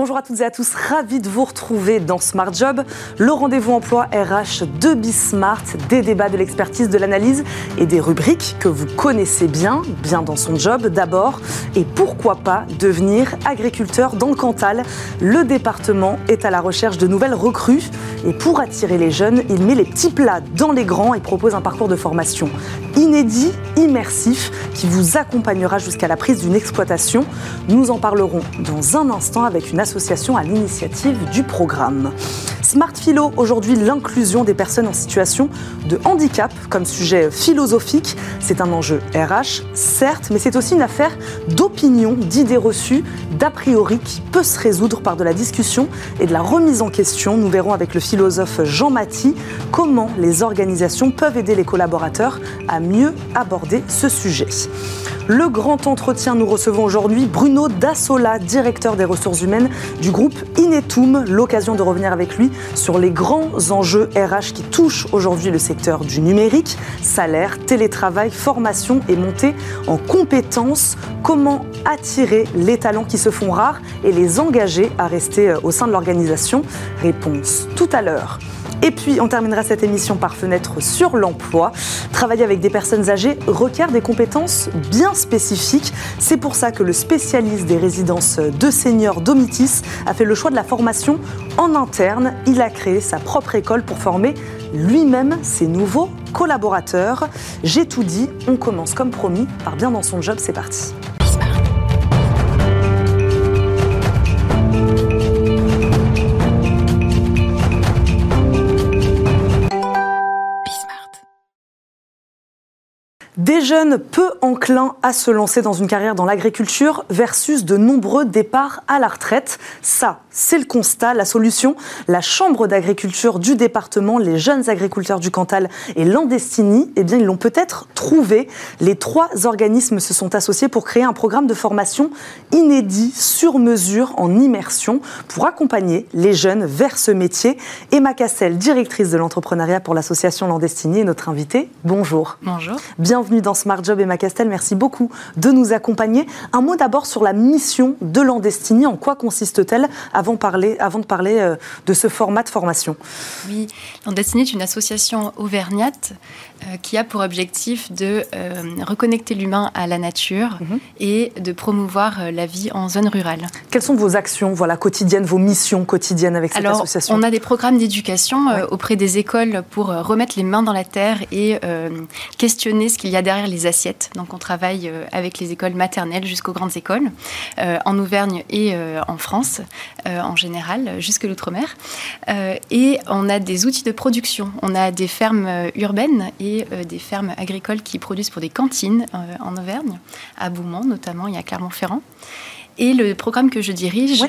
Bonjour à toutes et à tous, ravi de vous retrouver dans Smart Job, le rendez-vous emploi RH de Bismart, des débats, de l'expertise, de l'analyse et des rubriques que vous connaissez bien, bien dans son job d'abord, et pourquoi pas devenir agriculteur dans le Cantal. Le département est à la recherche de nouvelles recrues et pour attirer les jeunes, il met les petits plats dans les grands et propose un parcours de formation inédit, immersif, qui vous accompagnera jusqu'à la prise d'une exploitation. Nous en parlerons dans un instant avec une association à l'initiative du programme. Smart Philo, aujourd'hui l'inclusion des personnes en situation de handicap comme sujet philosophique. C'est un enjeu RH, certes, mais c'est aussi une affaire d'opinion, d'idées reçues, d'a priori qui peut se résoudre par de la discussion et de la remise en question. Nous verrons avec le philosophe Jean Maty comment les organisations peuvent aider les collaborateurs à mieux aborder ce sujet. Le grand entretien, nous recevons aujourd'hui Bruno Dassola, directeur des ressources humaines du groupe Inetum. L'occasion de revenir avec lui sur les grands enjeux RH qui touchent aujourd'hui le secteur du numérique, salaire, télétravail, formation et montée en compétences. Comment attirer les talents qui se font rares et les engager à rester au sein de l'organisation? Réponse tout à l'heure. Et puis, on terminera cette émission par fenêtre sur l'emploi. Travailler avec des personnes âgées requiert des compétences bien spécifiques. C'est pour ça que le spécialiste des résidences de seniors Domitis a fait le choix de la formation en interne. Il a créé sa propre école pour former lui-même ses nouveaux collaborateurs. J'ai tout dit, on commence comme promis par bien dans son job, c'est parti. Des jeunes peu enclins à se lancer dans une carrière dans l'agriculture versus de nombreux départs à la retraite. Ça, c'est le constat. La solution, la Chambre d'agriculture du département, les jeunes agriculteurs du Cantal et Landestini, eh bien, ils l'ont peut-être trouvé. Les trois organismes se sont associés pour créer un programme de formation inédit, sur mesure, en immersion, pour accompagner les jeunes vers ce métier. Emma Cassel, directrice de l'entrepreneuriat pour l'association Landestini, est notre invitée. Bonjour. Bonjour. Bienvenue dans Smart Job, Emma Castel. Merci beaucoup de nous accompagner. Un mot d'abord sur la mission de Landestini. En quoi consiste-t-elle avant, parler, avant de parler euh, de ce format de formation? Oui, Landestini est une association auvergnate euh, qui a pour objectif de euh, reconnecter l'humain à la nature mhm. et de promouvoir la vie en zone rurale. Quelles sont vos actions voilà, quotidiennes, vos missions quotidiennes avec cette Alors, association? On a des programmes d'éducation auprès des écoles pour remettre les mains dans la terre et questionner ce qu'il y a derrière les assiettes. Donc on travaille euh, avec les écoles maternelles jusqu'aux grandes écoles, euh, en Auvergne et euh, en France en général, jusque l'outre-mer. et on a des outils de production. On a des fermes urbaines et des fermes agricoles qui produisent pour des cantines en Auvergne, à Boumont notamment et à Clermont-Ferrand. Et le programme que je dirige,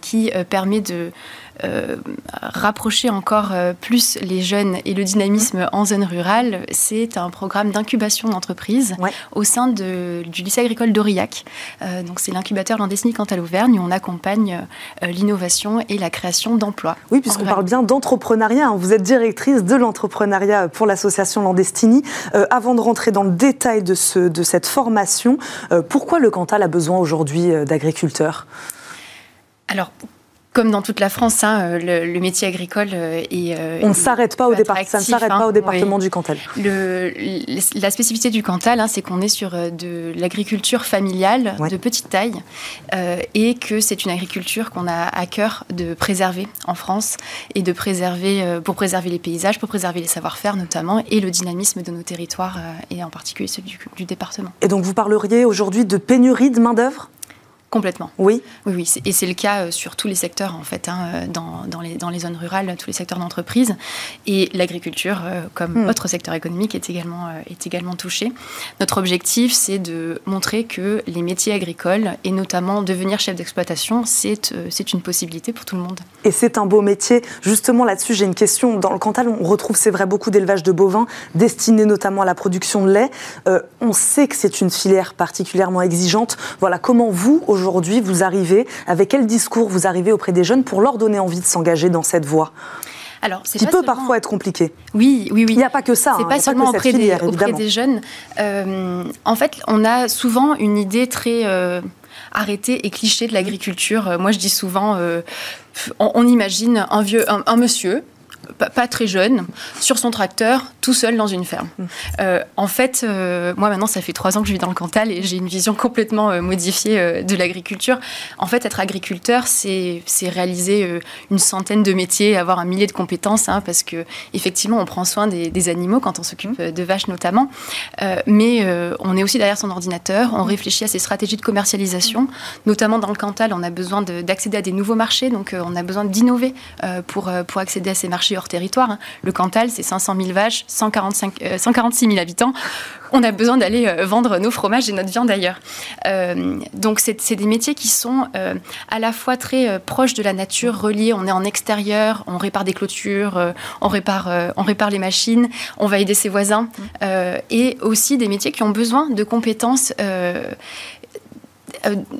qui permet de euh, rapprocher encore euh, plus les jeunes et le dynamisme en zone rurale, c'est un programme d'incubation d'entreprise au sein de, du lycée agricole d'Aurillac. Euh, donc c'est l'incubateur Landesny quant à l'Auvergne où on accompagne l'innovation et la création d'emplois. Oui, puisqu'on parle bien d'entrepreneuriat. Hein. Vous êtes directrice de l'entrepreneuriat pour l'association Landestini. avant de rentrer dans le détail de, ce, de cette formation, pourquoi le Cantal a besoin aujourd'hui d'agriculteurs? Alors, comme dans toute la France, hein, euh, le, métier agricole euh, est. Euh, On ne s'arrête pas au départ, ça ne s'arrête pas au hein, département du Cantal. Le, la spécificité du Cantal, hein, c'est qu'on est sur de l'agriculture familiale de petite taille et que c'est une agriculture qu'on a à cœur de préserver en France et de préserver pour préserver les paysages, pour préserver les savoir-faire notamment et le dynamisme de nos territoires et en particulier celui du département. Et donc vous parleriez aujourd'hui de pénurie de main d'œuvre Complètement. Oui. Oui, oui. Et c'est le cas euh, sur tous les secteurs, en fait, hein, euh, dans, dans, les, dans les zones rurales, tous les secteurs d'entreprise. Et l'agriculture, euh, comme hmm. autre secteur économique, est également, est également touché. Notre objectif, c'est de montrer que les métiers agricoles, et notamment devenir chef d'exploitation, c'est c'est une possibilité pour tout le monde. Et c'est un beau métier. Justement, là-dessus, j'ai une question. Dans le Cantal, on retrouve, c'est vrai, beaucoup d'élevage de bovins, destinés notamment à la production de lait. on sait que c'est une filière particulièrement exigeante. Voilà, comment vous, aujourd'hui, aujourd'hui vous arrivez, avec quel discours vous arrivez auprès des jeunes pour leur donner envie de s'engager dans cette voie? Alors, qui peut parfois être compliqué. Oui, oui, oui. Il n'y a pas que ça. C'est hein. pas seulement auprès, des, auprès, des, jeunes. Euh, en fait, on a souvent une idée très euh, arrêter et clichés de l'agriculture. Moi, je dis souvent, on, imagine un vieux, un monsieur pas, très jeune, sur son tracteur, tout seul dans une ferme. Euh, en fait, euh, moi maintenant, ça fait trois ans que je vis dans le Cantal et j'ai une vision complètement euh, modifiée de l'agriculture. En fait, être agriculteur, c'est réaliser une centaine de métiers, avoir un millier de compétences, hein, parce que effectivement, on prend soin des, animaux quand on s'occupe mm. de vaches notamment, mais on est aussi derrière son ordinateur, on mm. réfléchit à ses stratégies de commercialisation, notamment dans le Cantal, on a besoin d'accéder à des nouveaux marchés, donc on a besoin d'innover pour, pour accéder à ces marchés territoire. Hein. Le Cantal, c'est 500 000 vaches, 145, 146 000 habitants. On a besoin d'aller euh, vendre nos fromages et notre viande ailleurs. Euh, donc, c'est des métiers qui sont euh, à la fois très proches de la nature, reliés. On est en extérieur, on répare des clôtures, on, répare, on répare les machines, on va aider ses voisins. et aussi des métiers qui ont besoin de compétences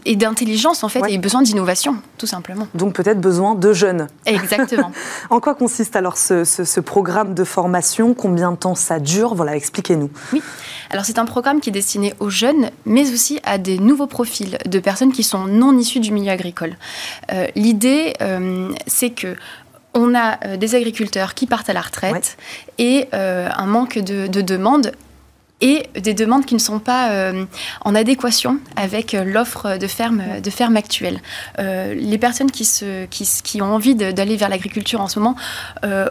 et d'intelligence en fait et besoin d'innovation tout simplement. Donc peut-être besoin de jeunes. Exactement. en quoi consiste alors ce, programme de formation? Combien de temps ça dure? Voilà, expliquez-nous. Oui. Alors c'est un programme qui est destiné aux jeunes, mais aussi à des nouveaux profils de personnes qui sont non issues du milieu agricole. Euh, l'idée, euh, c'est que on a des agriculteurs qui partent à la retraite et un manque de, de demandes et des demandes qui ne sont pas euh, en adéquation avec euh, l'offre de ferme, de ferme actuelle. Euh, les personnes qui, se, qui, qui ont envie d'aller vers l'agriculture en ce moment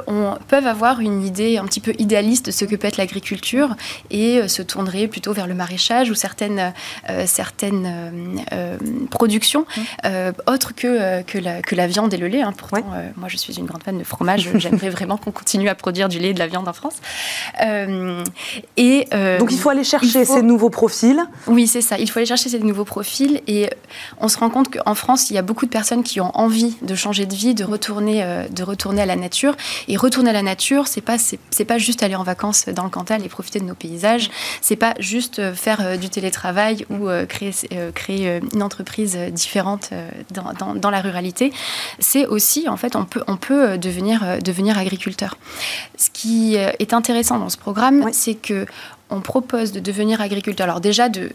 on, peuvent avoir une idée un petit peu idéaliste de ce que peut être l'agriculture et se tourneraient plutôt vers le maraîchage ou certaines, certaines productions autres que, que, la, que la viande et le lait. Hein. Pourtant, moi je suis une grande fan de fromage, j'aimerais vraiment qu'on continue à produire du lait et de la viande en France. et donc il faut aller chercher ces nouveaux profils. Oui, c'est ça. Il faut aller chercher ces nouveaux profils. Et on se rend compte qu'en France, il y a beaucoup de personnes qui ont envie de changer de vie, de retourner, euh, de retourner à la nature. Et retourner à la nature, c'est pas, c'est pas juste aller en vacances dans le Cantal et profiter de nos paysages. C'est pas juste euh, faire euh, du télétravail ou créer, créer une entreprise différente dans, dans, la ruralité. C'est aussi, en fait, on peut, on peut devenir, devenir agriculteur. Ce qui est intéressant dans ce programme, c'est que on propose de devenir agriculteur. Alors déjà, de,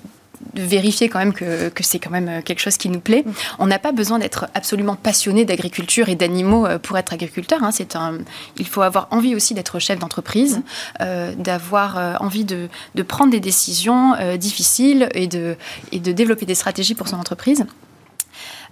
vérifier quand même que, c'est quand même quelque chose qui nous plaît. Mm. On n'a pas besoin d'être absolument passionné d'agriculture et d'animaux euh, pour être agriculteur. Hein. C'est un, il faut avoir envie aussi d'être chef d'entreprise, mm. euh, d'avoir euh, envie de, prendre des décisions difficiles et de, et de développer des stratégies pour son entreprise.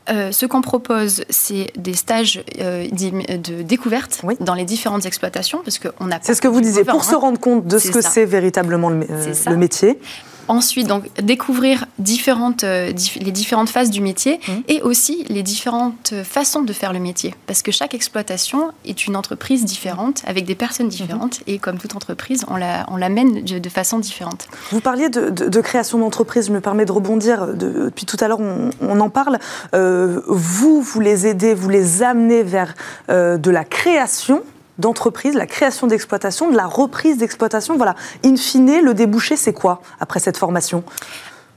Ce qu'on propose, c'est des stages de découverte dans les différentes exploitations, parce qu'on a. C'est ce que vous disiez, pour se hein. rendre compte de ce que c'est véritablement le, le métier. Ensuite, donc, découvrir différentes, euh, les différentes phases du métier mmh. et aussi les différentes façons de faire le métier. Parce que chaque exploitation est une entreprise différente, avec des personnes différentes, mmh. et comme toute entreprise, on la, on la mène de, façon différente. Vous parliez de, création d'entreprise, je me permets de rebondir, depuis tout à l'heure on, en parle. Euh, vous, vous les aidez, vous les amenez vers euh, de la création d'entreprise, la création d'exploitation, de la reprise d'exploitation. Voilà, in fine, le débouché, c'est quoi après cette formation?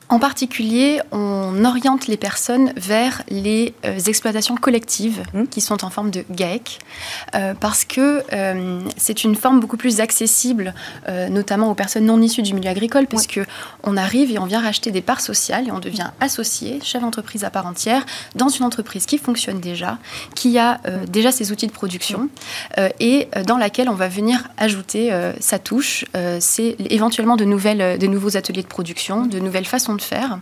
En particulier, on oriente les personnes vers les euh, exploitations collectives mmh. qui sont en forme de GAEC, euh, parce que euh, c'est une forme beaucoup plus accessible, notamment aux personnes non issues du milieu agricole, parce que on arrive et on vient racheter des parts sociales et on devient associé, chef d'entreprise à part entière, dans une entreprise qui fonctionne déjà, qui a déjà ses outils de production et dans laquelle on va venir ajouter sa touche. c'est éventuellement de, nouvelles, de nouveaux ateliers de production, de nouvelles façons de faire.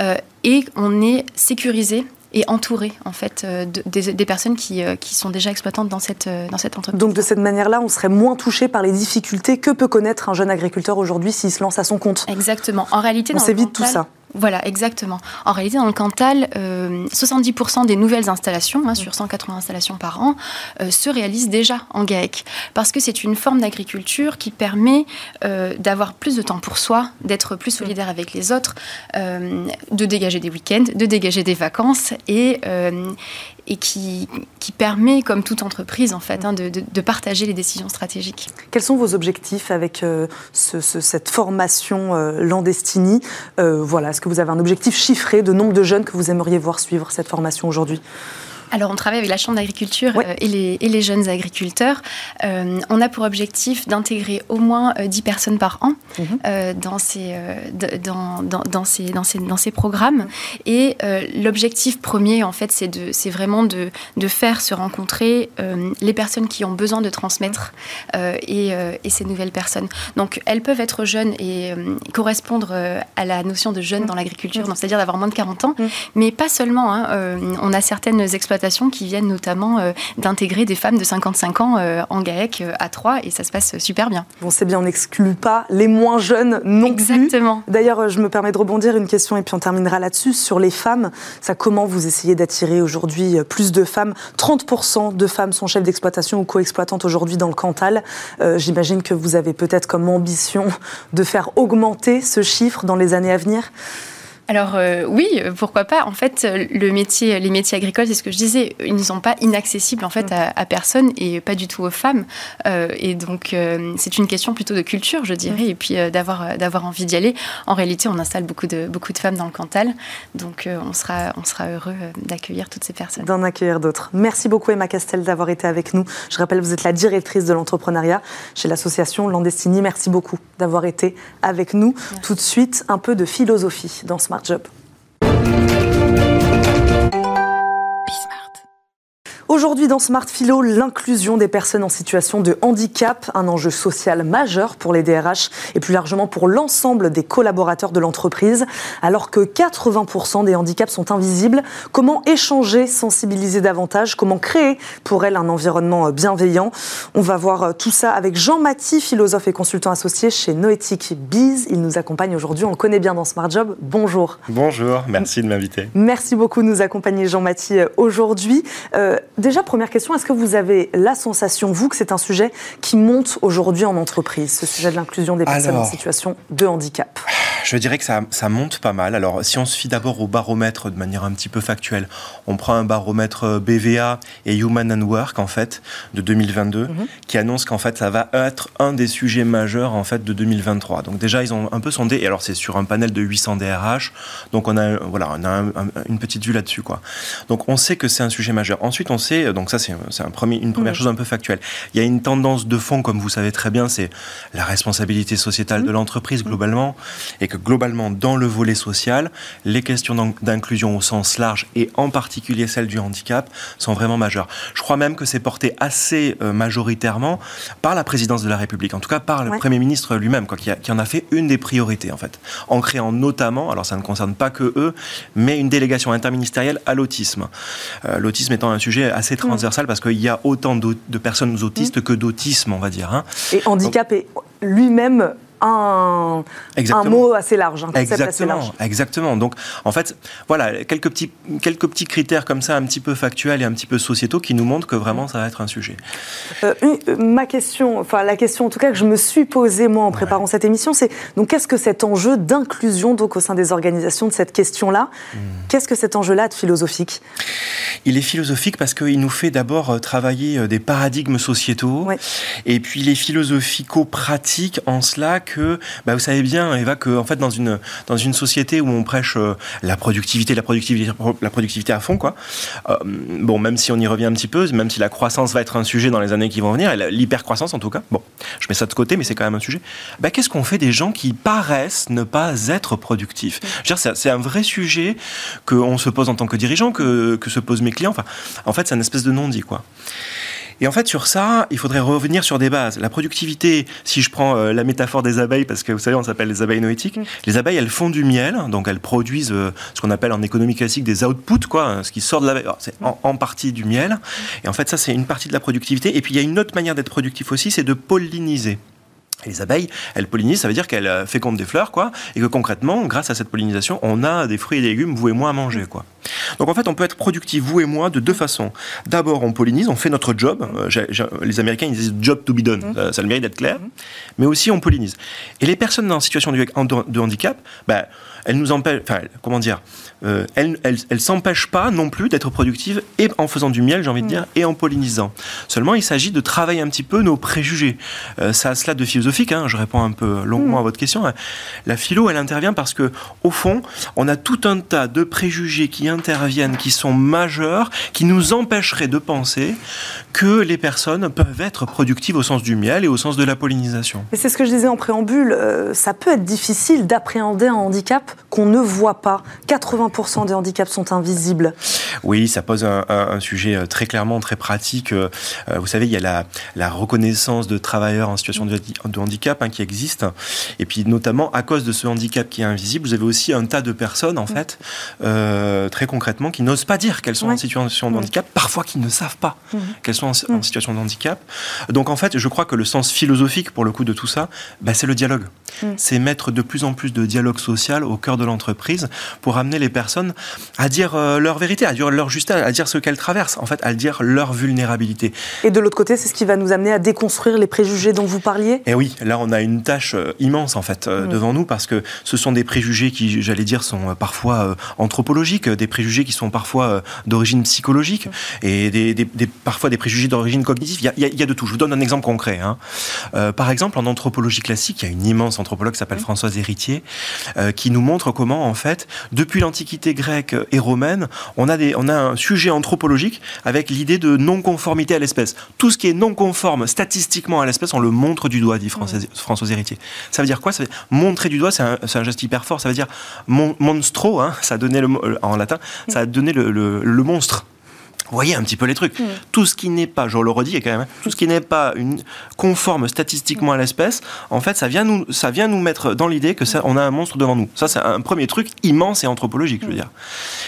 Euh, et on est sécurisé et entouré en fait euh, des, personnes qui, euh, qui, sont déjà exploitantes dans cette, dans cette entreprise. Donc de cette manière-là, on serait moins touché par les difficultés que peut connaître un jeune agriculteur aujourd'hui s'il se lance à son compte. Exactement. En réalité, on s'évite tout ça. Voilà, exactement. En réalité, dans le Cantal, 70% euh, des nouvelles installations, hein, sur 180 installations par an, euh, se réalisent déjà en GAEC. Parce que c'est une forme d'agriculture qui permet euh, d'avoir plus de temps pour soi, d'être plus solidaire avec les autres, de dégager des week-ends, de dégager des vacances et, et qui, qui, permet, comme toute entreprise, en fait, hein, de, de, partager les décisions stratégiques. Quels sont vos objectifs avec ce, cette formation Landestini? Voilà, est-ce que vous avez un objectif chiffré de nombre de jeunes que vous aimeriez voir suivre cette formation aujourd'hui? Alors, on travaille avec la Chambre d'agriculture et, les, et, les, jeunes agriculteurs. on a pour objectif d'intégrer au moins 10 personnes par an mhm. dans, ces, dans, dans, dans, ces, dans, ces, dans ces programmes. Et l'objectif premier, en fait, c'est vraiment de, de, faire se rencontrer les personnes qui ont besoin de transmettre et, et ces nouvelles personnes. Donc, elles peuvent être jeunes et correspondre à la notion de jeune dans l'agriculture, c'est-à-dire d'avoir moins de 40 ans, mais pas seulement. Hein, euh, on a certaines exploitations qui viennent notamment euh, d'intégrer des femmes de 55 ans euh, en GAEC à 3 et ça se passe super bien. Bon, c'est bien, on n'exclut pas les moins jeunes non Exactement. D'ailleurs, je me permets de rebondir une question et puis on terminera là-dessus. Sur les femmes, ça comment vous essayez d'attirer aujourd'hui plus de femmes? 30% de femmes sont chefs d'exploitation ou co-exploitantes aujourd'hui dans le Cantal. J'imagine que vous avez peut-être comme ambition de faire augmenter ce chiffre dans les années à venir alors euh, oui, pourquoi pas. En fait, le métier, les métiers agricoles, c'est ce que je disais, ils ne sont pas inaccessibles en fait à, personne et pas du tout aux femmes. Euh, et donc euh, c'est une question plutôt de culture, je dirais, et puis d'avoir d'avoir envie d'y aller. En réalité, on installe beaucoup de beaucoup de femmes dans le Cantal, donc on sera on sera heureux d'accueillir toutes ces personnes. D'en accueillir d'autres. Merci beaucoup Emma Castel d'avoir été avec nous. Je rappelle, vous êtes la directrice de l'entrepreneuriat chez l'association Landestini. Merci beaucoup d'avoir été avec nous. Tout de suite, un peu de philosophie dans ce job. Aujourd'hui dans Smart Philo, l'inclusion des personnes en situation de handicap, un enjeu social majeur pour les DRH et plus largement pour l'ensemble des collaborateurs de l'entreprise. Alors que 80% des handicaps sont invisibles, comment échanger, sensibiliser davantage, comment créer pour elles un environnement bienveillant? On va voir tout ça avec Jean Mathie, philosophe et consultant associé chez Noétique Biz. Il nous accompagne aujourd'hui, on le connaît bien dans Smart Job. Bonjour. Bonjour, merci de m'inviter. Merci beaucoup de nous accompagner Jean Mathie aujourd'hui. Euh, Déjà, première question, est-ce que vous avez la sensation, vous, que c'est un sujet qui monte aujourd'hui en entreprise, ce sujet de l'inclusion des personnes en situation de handicap? Je dirais que ça, ça, monte pas mal. Alors, si on se fie d'abord au baromètre de manière un petit peu factuelle, on prend un baromètre euh, BVA et Human and Work, en fait, de 2022, mhm. qui annonce qu'en fait, ça va être un des sujets majeurs, en fait, de 2023. Donc, déjà, ils ont un peu sondé, et alors, c'est sur un panel de 800 DRH, donc on a, voilà, on a une petite vue là-dessus, quoi. Donc, on sait que c'est un sujet majeur. Ensuite, on sait donc ça c'est un premier, une première mm. chose un peu factuelle. Il y a une tendance de fond, comme vous savez très bien, c'est la responsabilité sociétale de mm. l'entreprise globalement, et que globalement dans le volet social, les questions d'inclusion au sens large et en particulier celle du handicap sont vraiment majeures. Je crois même que c'est porté assez euh, majoritairement par la présidence de la République, en tout cas par le Premier ministre lui-même, qui, qui, en a fait une des priorités en fait, en créant notamment, alors ça ne concerne pas que eux, mais une délégation interministérielle à l'autisme. Euh, l'autisme étant un sujet assez transversal parce qu'il y a autant de personnes autistes que d'autisme, on va dire. Hein. Et handicap est lui-même un, un, mot assez large, un concept exactement, assez large. Exactement. Donc, en fait, voilà, quelques petits, quelques petits critères comme ça, un petit peu factuels et un petit peu sociétaux, qui nous montrent que vraiment ça va être un sujet. Euh, ma question, enfin la question en tout cas que je me suis posée moi en préparant cette émission, c'est donc qu'est-ce que cet enjeu d'inclusion donc au sein des organisations de cette question-là, hmm. qu'est-ce que cet enjeu-là est philosophique? Il est philosophique parce qu'il nous fait d'abord euh, travailler euh, des paradigmes sociétaux, et puis les philosophico-pratiques en cela que, bah, vous savez bien, Eva, que en fait, dans une, dans une société où on prêche euh, la productivité, la productivité, la productivité à fond, quoi. Euh, bon, même si on y revient un petit peu, même si la croissance va être un sujet dans les années qui vont venir, l'hypercroissance en tout cas. Bon, je mets ça de côté, mais c'est quand même un sujet. Bah, qu'est-ce qu'on fait des gens qui paraissent ne pas être productifs? C'est un vrai sujet qu'on se pose en tant que dirigeant, que, que se posent mes clients. Enfin, en fait, c'est une espèce de non-dit, quoi. Et en fait, sur ça, il faudrait revenir sur des bases. La productivité, si je prends euh, la métaphore des abeilles, parce que vous savez, on s'appelle les abeilles noétiques, mm. les abeilles, elles font du miel, donc elles produisent euh, ce qu'on appelle en économie classique des outputs, quoi, hein, ce qui sort de l'abeille. C'est en, partie du miel. Et en fait, ça, c'est une partie de la productivité. Et puis, il y a une autre manière d'être productif aussi, c'est de polliniser les abeilles, elles pollinisent, ça veut dire qu'elles euh, fécondent des fleurs, quoi, et que concrètement, grâce à cette pollinisation, on a des fruits et légumes, vous et moi, à manger, quoi. Donc en fait, on peut être productif, vous et moi, de deux façons. D'abord, on pollinise, on fait notre job. Euh, les Américains, ils disent job to be done, mmh. ça, le mérite d'être clair. Mmh. Mais aussi, on pollinise. Et les personnes en situation de, handicap, bah, elles nous empêchent, enfin, comment dire, euh, elles, elles, s'empêchent pas non plus d'être productives et en faisant du miel, j'ai envie de dire, et en pollinisant. Seulement, il s'agit de travailler un petit peu nos préjugés. Euh, ça a cela de philosophique. Hein, je réponds un peu longuement à votre question. La philo, elle intervient parce que, au fond, on a tout un tas de préjugés qui interviennent qui sont majeurs, qui nous empêcheraient de penser que les personnes peuvent être productives au sens du miel et au sens de la pollinisation. Et c'est ce que je disais en préambule, euh, ça peut être difficile d'appréhender un handicap qu'on ne voit pas. 80% des handicaps sont invisibles. Oui, ça pose un, sujet euh, très clairement, très pratique. Euh, vous savez, il y a la, reconnaissance de travailleurs en situation de, handicap hein, qui existe. Et puis notamment, à cause de ce handicap qui est invisible, vous avez aussi un tas de personnes, en mm. fait, très concrètement, qui n'osent pas dire qu'elles sont en situation de handicap, parfois qui ne savent pas mm. qu'elles sont en, en, situation de handicap. Donc en fait, je crois que le sens philosophique, pour le coup, de tout ça, bah, c'est le dialogue. Mm. C'est mettre de plus en plus de dialogue social au cœur de l'entreprise pour amener les personnes à dire euh, leur vérité, à dire leur justesse, à dire ce qu'elles traversent, en fait, à dire leur vulnérabilité. Et de l'autre côté, c'est ce qui va nous amener à déconstruire les préjugés dont vous parliez? Et eh oui, là, on a une tâche euh, immense, en fait, euh, mm. devant nous, parce que ce sont des préjugés qui, j'allais dire, sont parfois anthropologiques, des préjugés qui sont parfois d'origine psychologique, mm. et des, parfois des préjugés d'origine cognitive. Il y, a, de tout. Je vous donne un exemple concret. Hein. par exemple, en anthropologie classique, il y a une immense anthropologue qui s'appelle Françoise Héritier, euh, qui nous montre comment, en fait, depuis l'Antiquité grecque et romaine, on a, des, on a un sujet anthropologique avec l'idée de non-conformité à l'espèce. Tout ce qui est non conforme statistiquement à l'espèce, on le montre du doigt, dit Françoise, Françoise Héritier. Ça veut dire quoi? Ça veut Montrer du doigt, c'est un, geste hyper fort. Ça veut dire monstro, hein, ça a donné le, en latin, ça a donné le, le monstre voyez un petit peu les trucs. Mm. Tout ce qui n'est pas, je le redis quand même, hein, tout ce qui n'est pas une, conforme statistiquement à l'espèce, en fait, ça vient nous, ça vient nous mettre dans l'idée que ça, on a un monstre devant nous. Ça, c'est un premier truc immense et anthropologique, je veux mm. dire.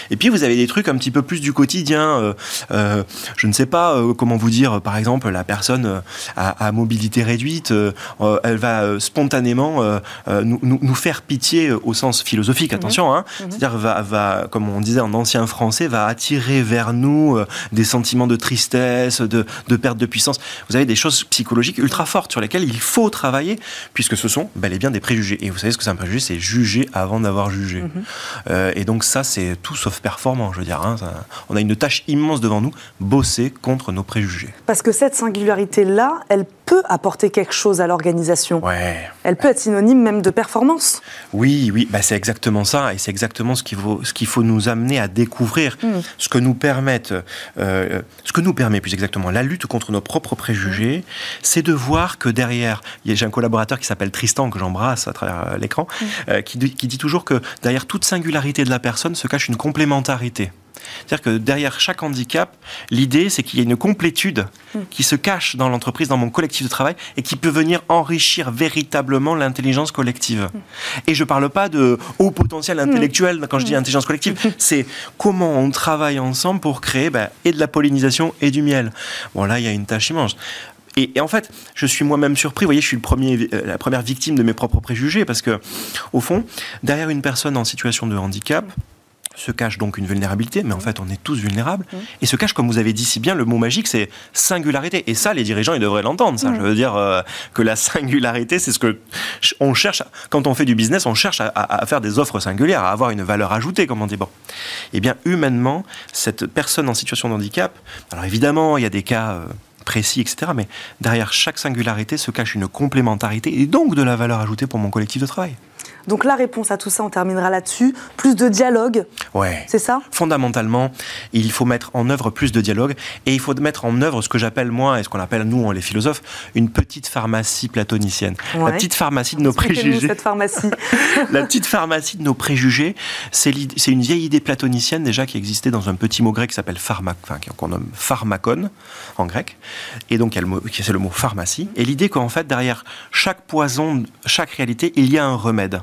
Et puis, vous avez des trucs un petit peu plus du quotidien. Euh, euh, je ne sais pas euh, comment vous dire, par exemple, la personne à, mobilité réduite, elle va spontanément nous, nous, faire pitié au sens philosophique, mm-hmm. attention, hein. Mm-hmm. c'est-à-dire va, va, comme on disait en ancien français, va attirer vers nous des sentiments de tristesse, de, perte de puissance. Vous avez des choses psychologiques ultra fortes sur lesquelles il faut travailler, puisque ce sont bel et bien des préjugés. Et vous savez ce que c'est un préjugé? C'est juger avant d'avoir jugé. Mhm. Euh, et donc ça, c'est tout sauf performant, je veux dire. Hein. on a une tâche immense devant nous, bosser contre nos préjugés. Parce que cette singularité-là, elle peut apporter quelque chose à l'organisation. Ouais. Elle peut être synonyme même de performance. Oui, oui, bah c'est exactement ça, et c'est exactement ce qu'il faut, ce qu'il faut nous amener à découvrir, hmm. ce que nous permettent, euh, ce que nous permet plus exactement la lutte contre nos propres préjugés, hmm. c'est de voir que derrière, j'ai un collaborateur qui s'appelle Tristan que j'embrasse à travers euh, l'écran, hmm. euh, qui, qui dit toujours que derrière toute singularité de la personne se cache une complémentarité. C'est-à-dire que derrière chaque handicap, l'idée, c'est qu'il y a une complétude hmm. qui se cache dans l'entreprise, dans mon collectif de travail, et qui peut venir enrichir véritablement l'intelligence collective. Hmm. Et je ne parle pas de haut potentiel hmm. intellectuel quand je dis intelligence collective, c'est comment on travaille ensemble pour créer bah, et de la pollinisation et du miel. Bon, là, il y a une tâche immense. Et, en fait, je suis moi-même surpris. Vous voyez, je suis le premier, euh, la première victime de mes propres préjugés parce que, au fond, derrière une personne en situation de handicap, se cache donc une vulnérabilité, mais en fait on est tous vulnérables, et se cache, comme vous avez dit si bien, le mot magique c'est singularité. Et ça, les dirigeants, ils devraient l'entendre, ça. Je veux dire euh, que la singularité, c'est ce que on cherche, quand on fait du business, on cherche à, faire des offres singulières, à avoir une valeur ajoutée, comme on dit. Bon. Eh bien, humainement, cette personne en situation de handicap, alors évidemment, il y a des cas... Euh, précis, etc. Mais derrière chaque singularité se cache une complémentarité et donc de la valeur ajoutée pour mon collectif de travail. Donc la réponse à tout ça, on terminera là-dessus. Plus de dialogue. Ouais. C'est ça? Fondamentalement, il faut mettre en œuvre plus de dialogue et il faut mettre en œuvre ce que j'appelle moi et ce qu'on appelle nous, les philosophes, une petite pharmacie platonicienne. La petite pharmacie de nos préjugés. cette pharmacie. la petite pharmacie de nos préjugés, c'est une vieille idée platonicienne déjà qui existait dans un petit mot grec qui s'appelle pharma, enfin qu'on nomme pharmacon en grec. Et donc c'est le mot pharmacie. Et l'idée qu'en fait derrière chaque poison, chaque réalité, il y a un remède.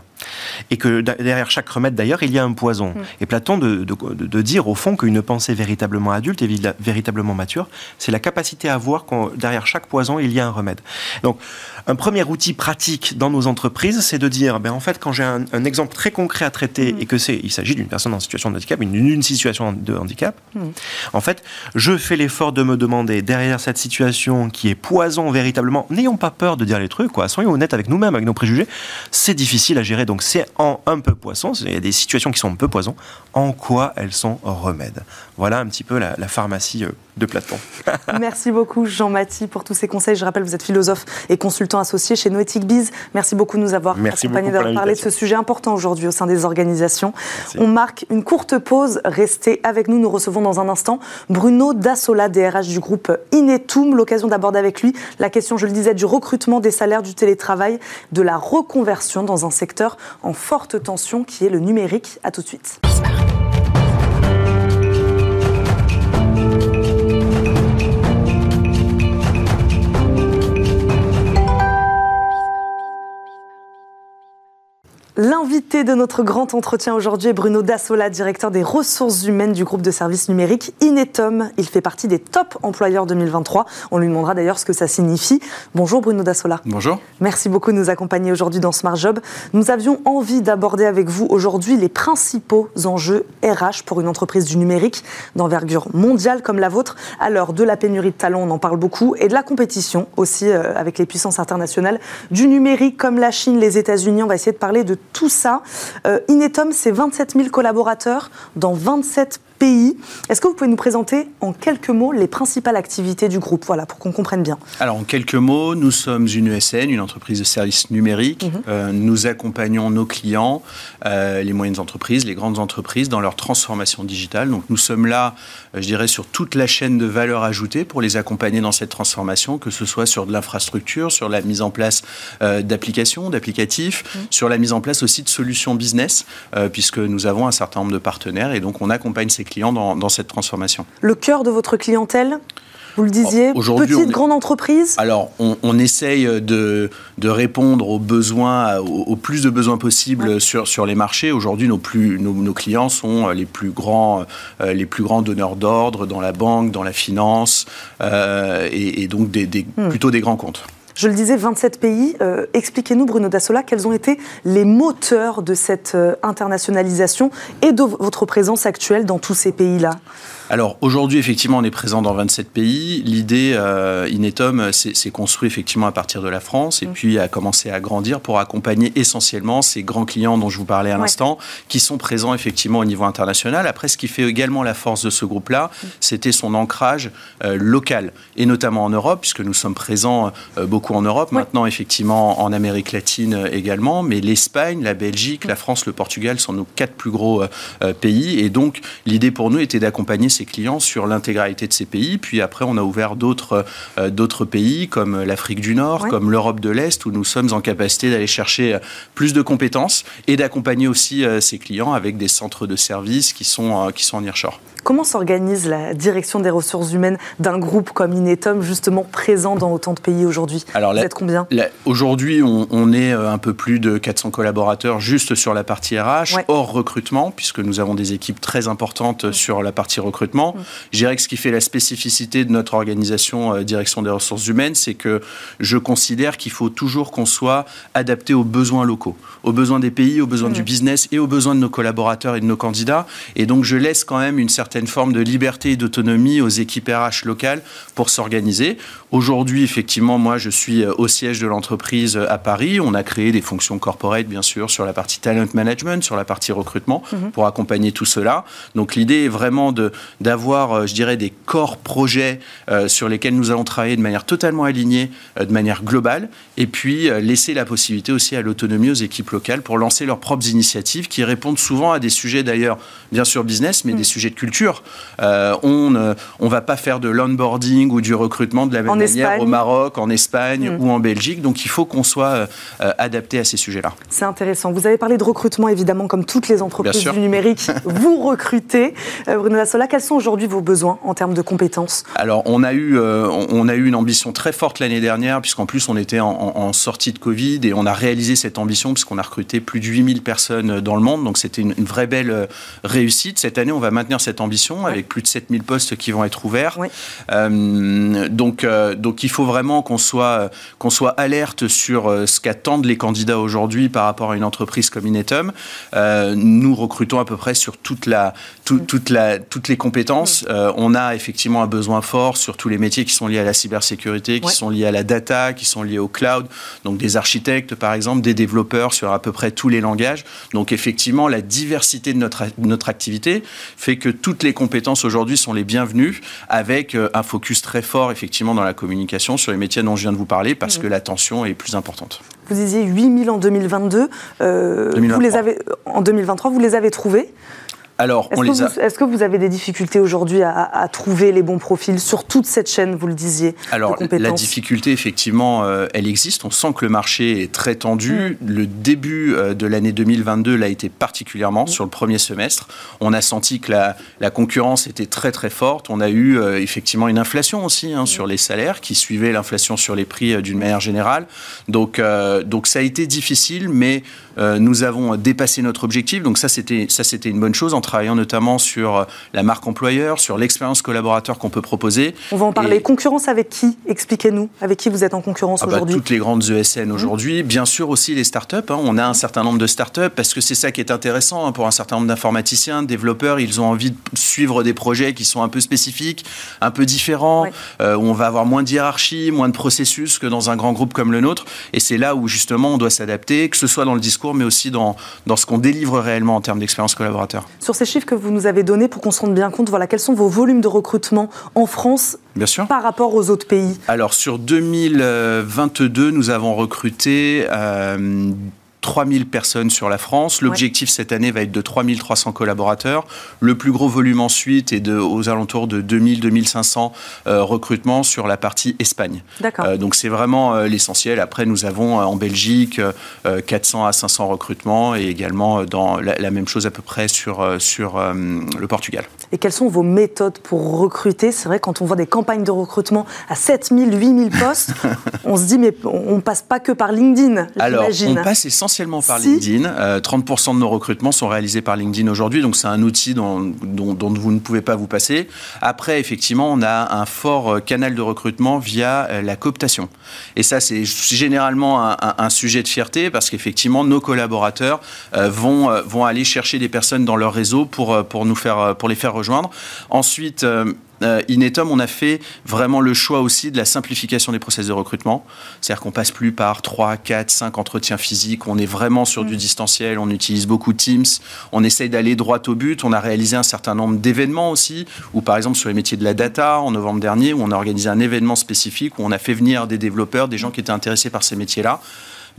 Et que derrière chaque remède, d'ailleurs, il y a un poison. Mm. Et Platon de, de, dire, au fond, qu'une pensée véritablement adulte et véritablement mature, c'est la capacité à voir que derrière chaque poison, il y a un remède. Donc, un premier outil pratique dans nos entreprises, c'est de dire, ben, en fait, quand j'ai un, exemple très concret à traiter mm. et que c'est, il s'agit d'une personne en situation de handicap, une, une situation de handicap, mm. en fait, je fais l'effort de me demander, derrière cette situation qui est poison véritablement, n'ayons pas peur de dire les trucs, quoi, soyons honnêtes avec nous-mêmes, avec nos préjugés, c'est difficile à gérer donc c'est en un peu poisson, il y a des situations qui sont un peu poison, en quoi elles sont remèdes. Voilà un petit peu la, pharmacie euh, de Platon. Merci beaucoup Jean Mathis pour tous ces conseils. Je rappelle, vous êtes philosophe et consultant associé chez Noetic Biz. Merci beaucoup de nous avoir accompagnés, d'avoir parlé de ce sujet important aujourd'hui au sein des organisations. On marque une courte pause. Restez avec nous. Nous recevons dans un instant Bruno Dassola, DRH du groupe Inetum. L'occasion d'aborder avec lui la question, je le disais, du recrutement, des salaires, du télétravail, de la reconversion dans un secteur en forte tension qui est le numérique. À tout de suite. L'invité de notre grand entretien aujourd'hui est Bruno Dassola, directeur des ressources humaines du groupe de services numériques Inetom. Il fait partie des top employeurs 2023. On lui demandera d'ailleurs ce que ça signifie. Bonjour Bruno Dassola. Bonjour. Merci beaucoup de nous accompagner aujourd'hui dans Smart Job. Nous avions envie d'aborder avec vous aujourd'hui les principaux enjeux RH pour une entreprise du numérique d'envergure mondiale comme la vôtre. L'heure de la pénurie de talents, on en parle beaucoup, et de la compétition aussi euh, avec les puissances internationales du numérique comme la Chine, les États-Unis. On va essayer de parler de tout ça. Euh, Inetom, c'est 27 000 collaborateurs dans 27 pays. Est-ce que vous pouvez nous présenter en quelques mots les principales activités du groupe, voilà, pour qu'on comprenne bien? Alors en quelques mots, nous sommes une ESN, une entreprise de services numériques. Mhm. Euh, nous accompagnons nos clients, euh, les moyennes entreprises, les grandes entreprises dans leur transformation digitale. Donc nous sommes là, euh, je dirais, sur toute la chaîne de valeur ajoutée pour les accompagner dans cette transformation, que ce soit sur de l'infrastructure, sur la mise en place d'applications, d'applicatifs, mhm. sur la mise en place aussi de solutions business, puisque nous avons un certain nombre de partenaires et donc on accompagne ces clients dans, cette transformation. Le cœur de votre clientèle vous le disiez, petite, grande entreprise Alors, on, essaye de, de, répondre aux besoins, au, plus de besoins possibles sur, sur les marchés. Aujourd'hui, nos, plus, nos, clients sont les plus grands, euh, les plus grands donneurs d'ordre dans la banque, dans la finance, euh, et, donc des, hmm. plutôt des grands comptes. Je le disais, 27 pays. Euh, expliquez-nous, Bruno Dassola, quels ont été les moteurs de cette euh, internationalisation et de votre présence actuelle dans tous ces pays-là? Alors aujourd'hui, effectivement, on est présent dans 27 pays. L'idée, euh, Inetom, c'est construit effectivement à partir de la France et mm. puis a commencé à grandir pour accompagner essentiellement ces grands clients dont je vous parlais à l'instant, qui sont présents effectivement au niveau international. Après, ce qui fait également la force de ce groupe-là, mm. c'était son ancrage local et notamment en Europe, puisque nous sommes présents beaucoup en Europe, maintenant effectivement en Amérique latine euh, également, mais l'Espagne, la Belgique, la France, le Portugal sont nos quatre plus gros euh, euh, pays. Et donc l'idée pour nous était d'accompagner ces clients sur l'intégralité de ces pays. Puis après, on a ouvert d'autres d'autres pays comme l'Afrique du Nord, comme l'Europe de l'Est, où nous sommes en capacité d'aller chercher plus de compétences et d'accompagner aussi ces clients avec des centres de services qui sont, qui sont en nearshore. Comment s'organise la direction des ressources humaines d'un groupe comme Inetom, justement présent dans autant de pays aujourd'hui? Alors, Vous êtes combien? Aujourd'hui, on, est euh, un peu plus de 400 collaborateurs juste sur la partie RH, hors recrutement, puisque nous avons des équipes très importantes mm. sur la partie recrutement. Mm. Je dirais que ce qui fait la spécificité de notre organisation euh, direction des ressources humaines, c'est que je considère qu'il faut toujours qu'on soit adapté aux besoins locaux, aux besoins des pays, aux besoins du mm. business et aux besoins de nos collaborateurs et de nos candidats. Et donc, je laisse quand même une certaine une forme de liberté et d'autonomie aux équipes RH locales pour s'organiser. Aujourd'hui, effectivement, moi, je suis euh, au siège de l'entreprise euh, à Paris. On a créé des fonctions corporate, bien sûr, sur la partie talent management, sur la partie recrutement, mhm. pour accompagner tout cela. Donc, l'idée est vraiment d'avoir, euh, je dirais, des corps projets sur lesquels nous allons travailler de manière totalement alignée, de manière globale, et puis laisser la possibilité aussi à l'autonomie aux équipes locales pour lancer leurs propres initiatives qui répondent souvent à des sujets, d'ailleurs, bien sûr, business, mais mhm. des sujets de culture on ne on va pas faire de l'onboarding ou du recrutement de la même au Maroc, en Espagne mm. ou en Belgique. Donc il faut qu'on soit euh, adapté à ces sujets-là. C'est intéressant. Vous avez parlé de recrutement, évidemment, comme toutes les entreprises du numérique. vous recrutez. Euh, Bruno Lassola, quels sont aujourd'hui vos besoins en termes de compétences? Alors on a, eu, on a eu une ambition très forte l'année dernière, puisqu'en plus on était en, sortie de Covid et on a réalisé cette ambition puisqu'on a recruté plus de 8000 personnes dans le monde. Donc c'était une, une vraie belle réussite. Cette année, on va maintenir cette ambition avec plus de 7000 postes qui vont être ouverts. Euh, donc, euh, donc il faut vraiment qu'on soit, qu'on soit alerte sur ce qu'attendent les candidats aujourd'hui par rapport à une entreprise comme Inetum. nous recrutons à peu près sur toute la, toute la, toutes les compétences. on a effectivement un besoin fort sur tous les métiers qui sont liés à la cybersécurité, qui sont liés à la data, qui sont liés au cloud. Donc des architectes, par exemple, des développeurs sur à peu près tous les langages. Donc effectivement, la diversité de notre, notre activité fait que toutes les compétences aujourd'hui sont les bienvenues, avec euh, un focus très fort effectivement dans la communication sur les métiers dont je viens de vous parler, parce mmh. que l'attention est plus importante. Vous disiez 8000 en 2022. Euh, vous les avez, en 2023, vous les avez trouvés alors, est-ce, que vous, est-ce que vous avez des difficultés aujourd'hui à, trouver les bons profils sur toute cette chaîne, vous le disiez Alors, la difficulté, effectivement, euh, elle existe. On sent que le marché est très tendu. Mm. Le début euh, de l'année 2022 l'a été particulièrement mm. sur le premier semestre. On a senti que la, la concurrence était très très forte. On a eu euh, effectivement une inflation aussi hein, mm. sur les salaires qui suivait l'inflation sur les prix d'une manière générale. Donc, donc ça a été difficile, mais nous avons dépassé notre objectif. Donc ça, c'était ça, c'était une bonne chose travaillant notamment sur euh, la marque employeur, sur l'expérience collaborateur qu'on peut proposer. On va en parler. Concurrence avec qui? Expliquez-nous. Avec qui vous êtes en concurrence ah bah, aujourd'hui? Toutes les grandes ESN aujourd'hui. Bien sûr aussi les startups. Hein. On a un certain nombre de startups parce que c'est ça qui est intéressant hein, pour un certain nombre d'informaticiens, de développeurs. Ils ont envie de suivre des projets qui sont un peu spécifiques, un peu différents, euh, où on va avoir moins de hiérarchie, moins de processus que dans un grand groupe comme le nôtre. Et c'est là où justement on doit s'adapter, que ce soit dans le discours, mais aussi dans, dans ce qu'on délivre réellement en termes d'expérience collaborateur. Sur ces chiffres que vous nous avez donnés pour qu'on se rende bien compte, voilà, quels sont vos volumes de recrutement en France par rapport aux autres pays? Alors sur 2022, nous avons recruté euh, 3000 personnes sur la France. L'objectif cette année va être de 3300 collaborateurs. Le plus gros volume ensuite est de, aux alentours de 2000-2500 euh, recrutements sur la partie Espagne. Euh, donc c'est vraiment euh, l'essentiel. Après, nous avons en Belgique 400 à 500 recrutements et également dans la, même chose à peu près sur, sur le Portugal. Et quelles sont vos méthodes pour recruter? C'est vrai, quand on voit des campagnes de recrutement à 7000, 8000 postes, on se dit, mais on ne passe pas que par LinkedIn, Alors, on passe essentiellement essentiellement par LinkedIn. 30% euh, de nos recrutements sont réalisés par LinkedIn aujourd'hui, donc c'est un outil dont, vous ne pouvez pas vous passer. Après, effectivement, on a un fort euh, canal de recrutement via euh, la cooptation. Et ça, c'est généralement un, sujet de fierté parce qu'effectivement, nos collaborateurs vont, vont aller chercher des personnes dans leur réseau pour, pour, nous faire, pour les faire rejoindre. Ensuite, euh, Inetum, on a fait vraiment le choix aussi de la simplification des process de recrutement. C'est-à-dire qu'on passe plus par 3, 4, 5 entretiens physiques. On est vraiment sur du mm. distanciel. On utilise beaucoup Teams. On essaye d'aller droit au but. On a réalisé un certain nombre d'événements aussi. Ou par exemple sur les métiers de la data, en novembre dernier, où on a organisé un événement spécifique où on a fait venir des développeurs, des gens qui étaient intéressés par ces métiers-là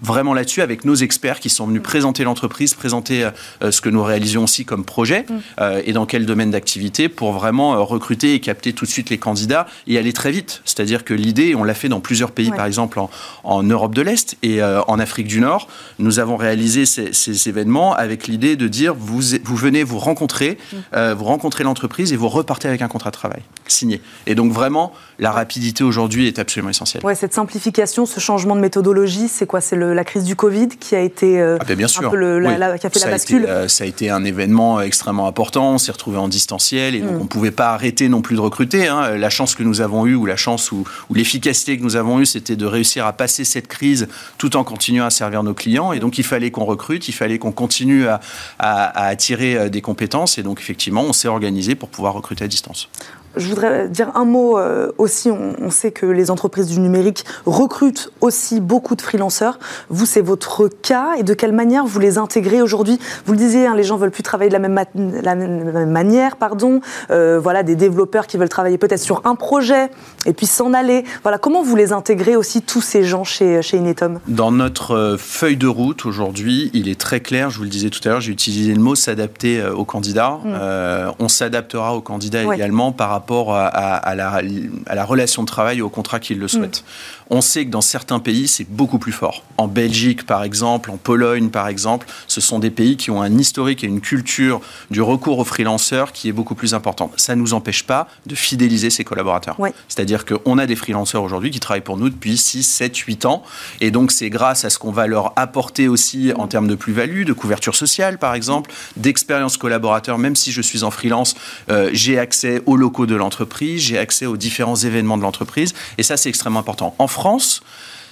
vraiment là-dessus avec nos experts qui sont venus présenter l'entreprise, présenter euh, euh, ce que nous réalisions aussi comme projet mm. euh, et dans quel domaine d'activité pour vraiment recruter et capter tout de suite les candidats et aller très vite. C'est-à-dire que l'idée, on l'a fait dans plusieurs pays, par exemple en, Europe de l'Est et en Afrique du Nord, nous avons réalisé ces, événements avec l'idée de dire vous, vous venez vous rencontrer, mm. vous rencontrez l'entreprise et vous repartez avec un contrat de travail signé. Et donc vraiment, la rapidité aujourd'hui est absolument essentielle. Ouais, cette simplification, ce changement de méthodologie, c'est quoi? C'est la crise du Covid qui a été euh, ah ben, bien sûr. un peu qui a fait la bascule euh, Ça a été un événement extrêmement important. On s'est retrouvé en distanciel et donc mm. on ne pouvait pas arrêter non plus de recruter. Hein. La chance que nous avons eue ou la chance ou, l'efficacité que nous avons eue, c'était de réussir à passer cette crise tout en continuant à servir nos clients. Et donc il fallait qu'on recrute, il fallait qu'on continue à, à attirer euh, des compétences. Et donc effectivement, on s'est organisé pour pouvoir recruter à distance. Je voudrais dire un mot euh, aussi. On, sait que les entreprises du numérique recrutent aussi beaucoup de freelanceurs. Vous, c'est votre cas. Et de quelle manière vous les intégrez aujourd'hui? Vous le disiez, hein, les gens veulent plus travailler de la même, la même manière. Pardon. Euh, voilà, des développeurs qui veulent travailler peut-être sur un projet et puis s'en aller. Voilà, comment vous les intégrez aussi tous ces gens chez, chez Inetom Dans notre euh, feuille de route aujourd'hui, il est très clair. Je vous le disais tout à l'heure, j'ai utilisé le mot s'adapter aux candidats. Mmh. on s'adaptera aux candidats également par rapport rapport à, la, relation de travail, au contrat qu'ils le mm. souhaitent. On sait que dans certains pays, c'est beaucoup plus fort. En Belgique, par exemple, en Pologne, par exemple, ce sont des pays qui ont un historique et une culture du recours aux freelanceurs qui est beaucoup plus importante. Ça ne nous empêche pas de fidéliser ces collaborateurs. C'est-à-dire qu'on a des freelanceurs aujourd'hui qui travaillent pour nous depuis 6, 7, 8 ans. Et donc, c'est grâce à ce qu'on va leur apporter aussi en termes de plus-value, de couverture sociale, par exemple, d'expérience collaborateur. Même si je suis en freelance, euh, j'ai accès aux locaux de l'entreprise, j'ai accès aux différents événements de l'entreprise, et ça c'est extrêmement important. En France,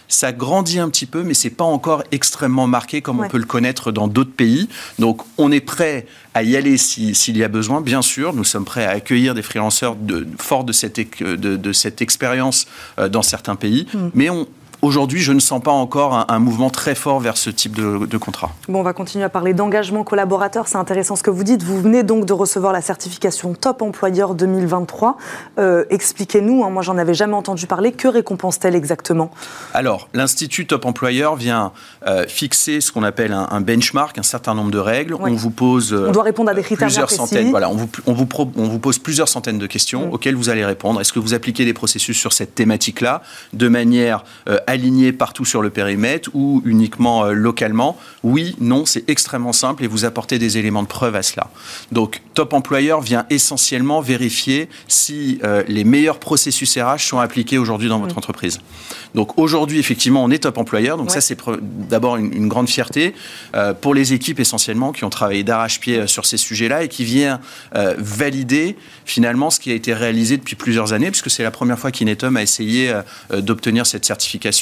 ça grandit un petit peu, mais c'est pas encore extrêmement marqué comme on peut le connaître dans d'autres pays. Donc, on est prêt à y aller s'il y a besoin, bien sûr. Nous sommes prêts à accueillir des freelanceurs de, forts de cette, de, cette expérience euh, dans certains pays, mm. mais on, Aujourd'hui, je ne sens pas encore un, mouvement très fort vers ce type de, contrat. Bon, on va continuer à parler d'engagement collaborateur. C'est intéressant ce que vous dites. Vous venez donc de recevoir la certification Top Employeur 2023. Euh, expliquez-nous, hein, moi j'en avais jamais entendu parler. Que récompense-t-elle exactement? Alors, l'Institut Top Employeur vient euh, fixer ce qu'on appelle un, benchmark, un certain nombre de règles. On vous pose. on doit répondre à des critères plusieurs centaines. Voilà, on vous, on, vous on vous pose plusieurs centaines de questions mm. auxquelles vous allez répondre. Est-ce que vous appliquez des processus sur cette thématique-là de manière euh, aligné partout sur le périmètre ou uniquement euh, localement Oui, non, c'est extrêmement simple et vous apportez des éléments de preuve à cela. Donc, Top Employeur vient essentiellement vérifier si euh, les meilleurs processus RH sont appliqués aujourd'hui dans votre entreprise. Donc, aujourd'hui, effectivement, on est Top Employeur. Donc, ça, c'est d'abord une, grande fierté euh, pour les équipes essentiellement qui ont travaillé d'arrache-pied sur ces sujets-là et qui vient valider finalement ce qui a été réalisé depuis plusieurs années, puisque c'est la première fois qu'Inetum a essayé d'obtenir cette certification